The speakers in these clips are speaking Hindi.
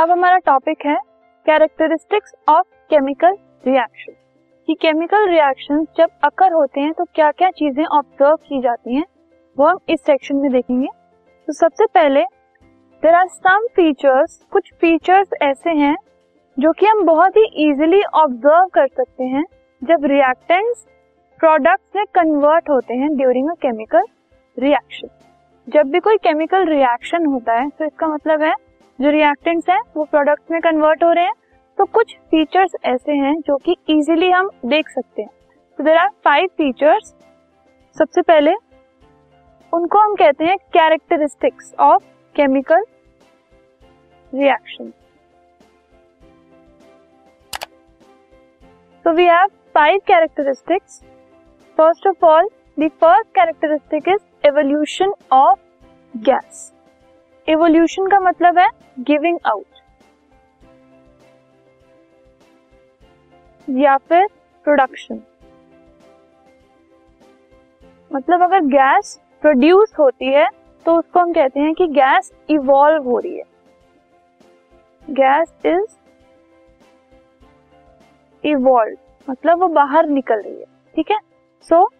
अब हमारा टॉपिक है कैरेक्टरिस्टिक्स ऑफ़ केमिकल रिएक्शन कि केमिकल रिएक्शन जब अकर होते हैं तो क्या क्या चीज़ें ऑब्ज़र्व की जाती हैं, वो हम इस सेक्शन में देखेंगे। तो सबसे पहले देर आर सम फीचर्स कुछ फीचर्स ऐसे हैं, जो कि हम बहुत ही इजीली ऑब्ज़र्व कर सकते हैं जब रिएक्टेंट्स प्रोडक्ट्स में कन्वर्ट होते हैं ड्यूरिंग अ केमिकल रिएक्शन जब भी कोई केमिकल रिएक्शन होता है तो इसका मतलब है जो रिएक्टेंट्स हैं, वो प्रोडक्ट्स में कन्वर्ट हो रहे हैं। तो कुछ फीचर्स ऐसे हैं जो कि इजीली हम देख सकते हैं। तो देर आर फाइव फीचर्स सबसे पहले, उनको हम कहते हैं characteristics of chemical reaction So we have five characteristics first of all the first characteristic is evolution of gas. Evolution का मतलब है गिविंग आउट या फिर प्रोडक्शन मतलब अगर गैस प्रोड्यूस होती है तो उसको हम कहते हैं कि गैस इवॉल्व हो रही है. गैस इज़ इवॉल्व मतलब वो बाहर निकल रही है. ठीक है? सो so,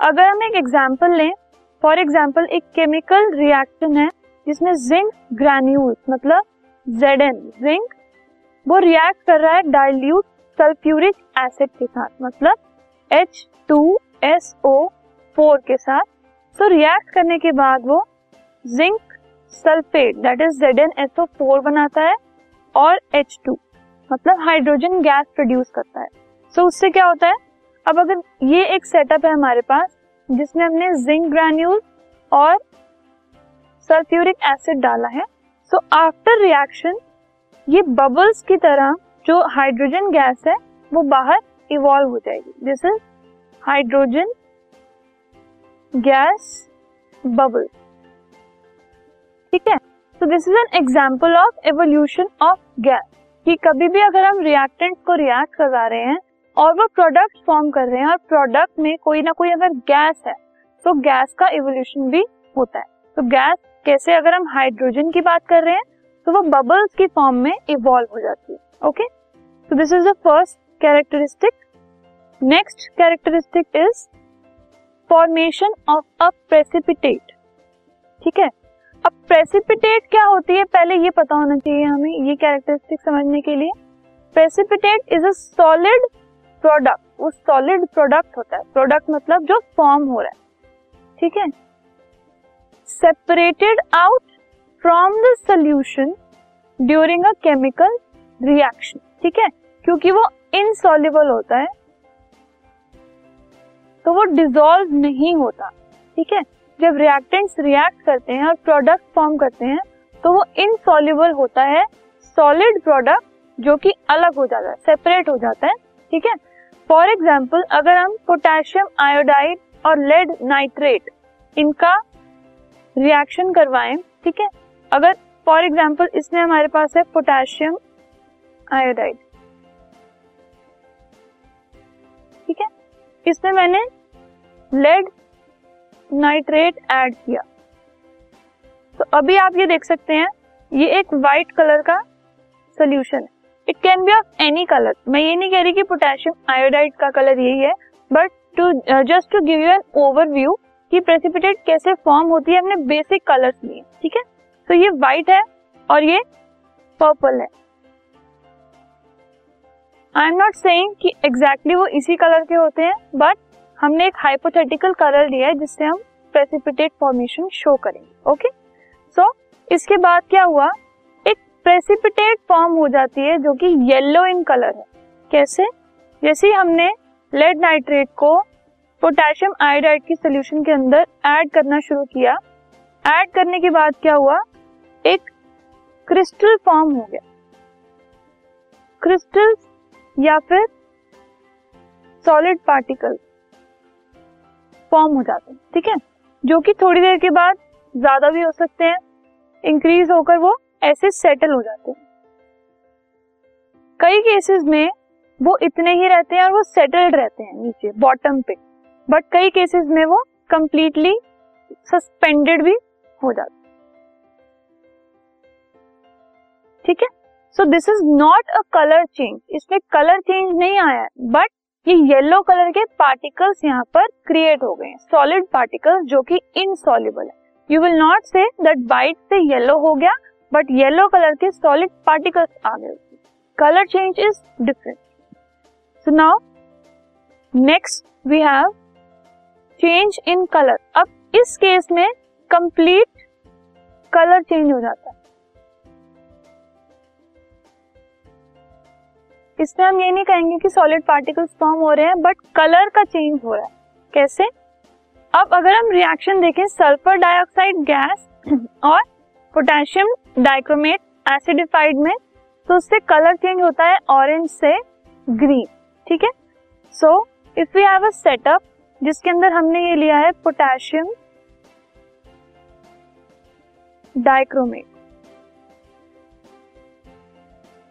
अगर हम एक एग्ज़ाम्पल लें फॉर एग्ज़ाम्पल एक केमिकल रिएक्शन है जिसमें जिंक ग्रैन्यूल्स मतलब एन जिंक वो रिएक्ट कर रहा है डाइल्यूट सल्फ्यूरिक एसिड के साथ मतलब H two S O four के साथ। सो so, रिएक्ट करने के बाद वो zinc sulphate that is Z N S O four बनाता है और एच टू मतलब हाइड्रोजन गैस प्रोड्यूस करता है। सो so, उससे क्या होता है? अब अगर ये एक सेटअप है हमारे पास जिसमें हमने जिंक ग्रैन्यूल और सल्फ्यूरिक एसिड डाला है। सो आफ्टर रिएक्शन ये बबल्स की तरह जो हाइड्रोजन गैस है, वो बाहर इवॉल्व हो जाएगी। This is hydrogen gas bubble ठीक है? So this is an example of evolution of gas कि कभी भी अगर हम रिएक्टेंट को रिएक्ट करवा रहे हैं और वो प्रोडक्ट फॉर्म कर रहे हैं और प्रोडक्ट में कोई ना कोई अगर गैस है तो गैस का इवोल्यूशन भी होता है। तो गैस कैसे अगर हम हाइड्रोजन की बात कर रहे हैं तो वो बबल्स की फॉर्म में इवॉल्व हो जाती है okay so this is the first characteristic next characteristic is formation of a precipitate ठीक है? अब प्रेसिपिटेट क्या होती है? पहले ये पता होना चाहिए हमें, ये कैरेक्टरिस्टिक समझने के लिए। Precipitate is a solid product वो सॉलिड प्रोडक्ट होता है। प्रोडक्ट मतलब जो फॉर्म हो रहा है, ठीक है? Separated out from the solution during a chemical reaction ठीक है? क्योंकि वो इनसॉल्युबल होता है तो वो डिजोल्व नहीं होता। ठीक है? जब रिएक्टेंट्स रिएक्ट करते हैं और प्रोडक्ट फॉर्म करते हैं तो वो इनसॉल्युबल होता है सॉलिड प्रोडक्ट जो कि अलग हो जाता है सेपरेट हो जाता है। ठीक है? फॉर एग्ज़ाम्पल अगर हम पोटेशियम आयोडाइड और लेड नाइट्रेट इनका रिएक्शन करवाएँ, ठीक है? अगर फॉर एग्ज़ाम्पल इसमें हमारे पास है पोटेशियम आयोडाइड ठीक है? इसमें मैंने लेड नाइट्रेट ऐड किया। तो अभी आप ये देख सकते हैं, ये एक वाइट कलर का सोल्यूशन है। It can be of any colour मैं ये नहीं कह रही कि पोटेशियम आयोडाइड का कलर यही है but to just to give you an overview कि प्रेसिपिटेट कैसे फॉर्म होती है हमने बेसिक कलर्स लिए ठीक है? तो ये व्हाइट है और ये पर्पल है। आई एम नॉट सेइंग कि एग्जैक्टली exactly वो इसी कलर के होते हैं बट हमने एक हाइपोथेटिकल कलर लिया है जिससे हम प्रेसिपिटेट फॉर्मेशन शो करेंगे ओके सो इसके बाद क्या हुआ? एक प्रेसिपिटेट फॉर्म हो जाती है जो कि येलो इन कलर है। कैसे? जैसे हमने लेड नाइट्रेट को पोटेशियम आयोडाइड की सोल्यूशन के अंदर ऐड करना शुरू किया। ऐड करने के बाद क्या हुआ? एक क्रिस्टल फॉर्म हो गया। क्रिस्टल या फिर सॉलिड पार्टिकल फॉर्म हो जाते हैं, ठीक है? जो कि थोड़ी देर के बाद ज़्यादा भी हो सकते हैं, इंक्रीज होकर वो ऐसे सेटल हो जाते हैं। कई केसेस में वो इतने ही रहते हैं और वो सेटल्ड रहते हैं नीचे, बॉटम पे। बट कई केसेस में वो कंप्लीटली सस्पेंडेड भी हो जाते ठीक है? So this is not a colour change इसमें कलर चेंज नहीं आया है बट ये येलो कलर के पार्टिकल्स यहाँ पर क्रिएट हो गए हैं। सॉलिड पार्टिकल्स जो कि इनसॉल्युबल है। You will not say that white से येलो हो गया बट येलो कलर के सॉलिड पार्टिकल्स आ गए। Colour change is different so now next we have change in colour अब इस केस में कंप्लीट कलर चेंज हो जाता है। इसमें हम ये नहीं कहेंगे कि सॉलिड पार्टिकल्स फॉर्म हो रहे हैं बट कलर का चेंज हो रहा है। कैसे? अब अगर हम रिएक्शन देखें सल्फ़र डाइऑक्साइड गैस और पोटेशियम डाइक्रोमेट एसिडिफाइड में तो उससे कलर चेंज होता है ऑरेंज से ग्रीन ठीक है? So if we have a setup जिसके अंदर हमने ये लिया है पोटेशियम डाइक्रोमेट।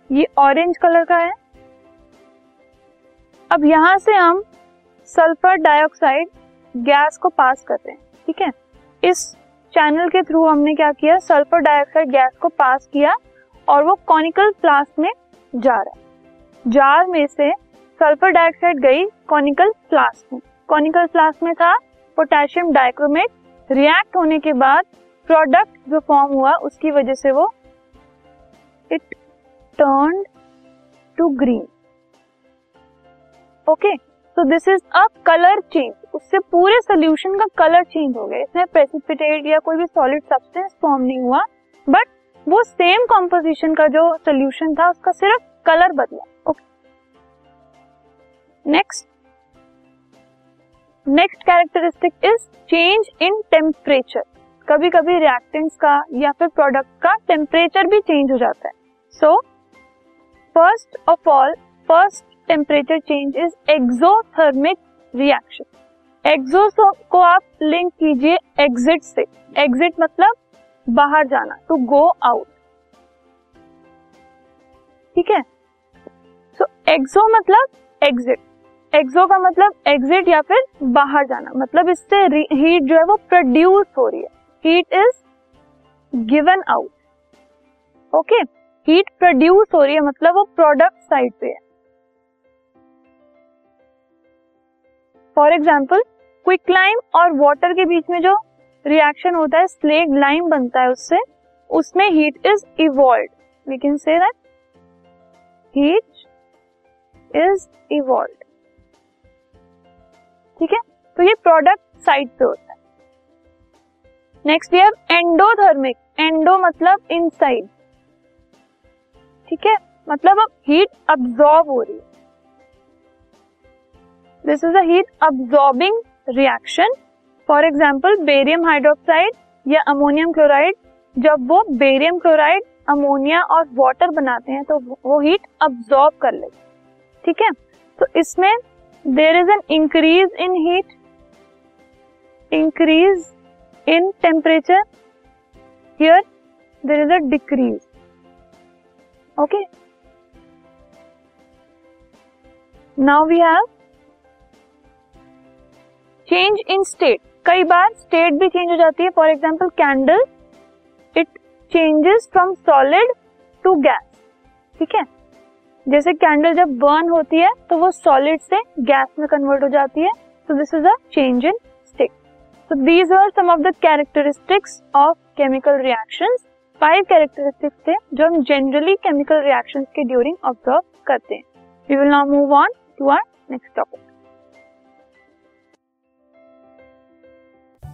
ये ऑरेंज कलर का है। अब यहाँ से हम सल्फ़र डाइऑक्साइड गैस को पास करते हैं, ठीक है? इस चैनल के थ्रू हमने क्या किया? सल्फ़र डाइऑक्साइड गैस को पास किया और वो कॉनिकल फ्लास्क में जा रहा है। जार में से सल्फ़र डाइऑक्साइड गई कॉनिकल फ्लास्क में। कॉनिकल फ्लास्क में था पोटेशियम डाइक्रोमेट रिएक्ट होने के बाद प्रोडक्ट जो फॉर्म हुआ उसकी वजह से वो it turn to green okay so this is a colour change उससे पूरे सोल्यूशन का कलर चेंज हो गया। इसमें प्रेसिपिटेट या कोई भी सॉलिड सब्सटेंस फॉर्म नहीं हुआ बट वो सेम कॉम्पोजिशन का जो सोल्यूशन था, उसका सिर्फ़ कलर बदला। Okay next next characteristic is change in temperature कभी कभी रिएक्टेंट्स का या फिर प्रोडक्ट का टेम्परेचर भी चेंज हो जाता है। So first of all first temperature change is exothermic reaction exo को आप लिंक कीजिए एग्जिट से। एग्जिट मतलब बाहर जाना टू गो आउट ठीक है? सो एक्सो मतलब एग्जिट एक्सो का मतलब एग्जिट या फिर बाहर जाना। मतलब इससे हीट जो है वो प्रोड्यूस हो रही है। Heat is given out okay heat produce हो रही है मतलब वो प्रोडक्ट साइड पे है। फॉर एग्ज़ाम्पल क्विक लाइम और वाटर के बीच में जो रिएक्शन होता है स्लेग लाइम बनता है उससे, उसमें heat is evolve we can say that heat is evolve ठीक है? तो ये प्रोडक्ट साइड पे होता है। Next we have endothermic endo मतलब इनसाइड ठीक है? मतलब अब हीट अब्सॉर्ब हो रही है। This is heat absorbing reaction for example barium hydroxide या अमोनियम क्लोराइड जब वो बेरियम क्लोराइड अमोनिया और वाटर बनाते हैं तो वो हीट अब्सॉर्ब कर ले ठीक है? तो इसमें there is an increase in heat increase in temperature here there is a decrease okay now we have change in state कई बार स्टेट भी चेंज हो जाती है. For example candle it changes from solid to gas ठीक है? जैसे कैंडल जब बर्न होती है तो वो सॉलिड से गैस में कन्वर्ट हो जाती है। So this is a change in state so these are some of the characteristics of chemical reactions five characteristics थे, जो हम जनरली केमिकल रिएक्शंस के ड्यूरिंग ऑब्ज़र्व करते हैं। We will now move on to our next topic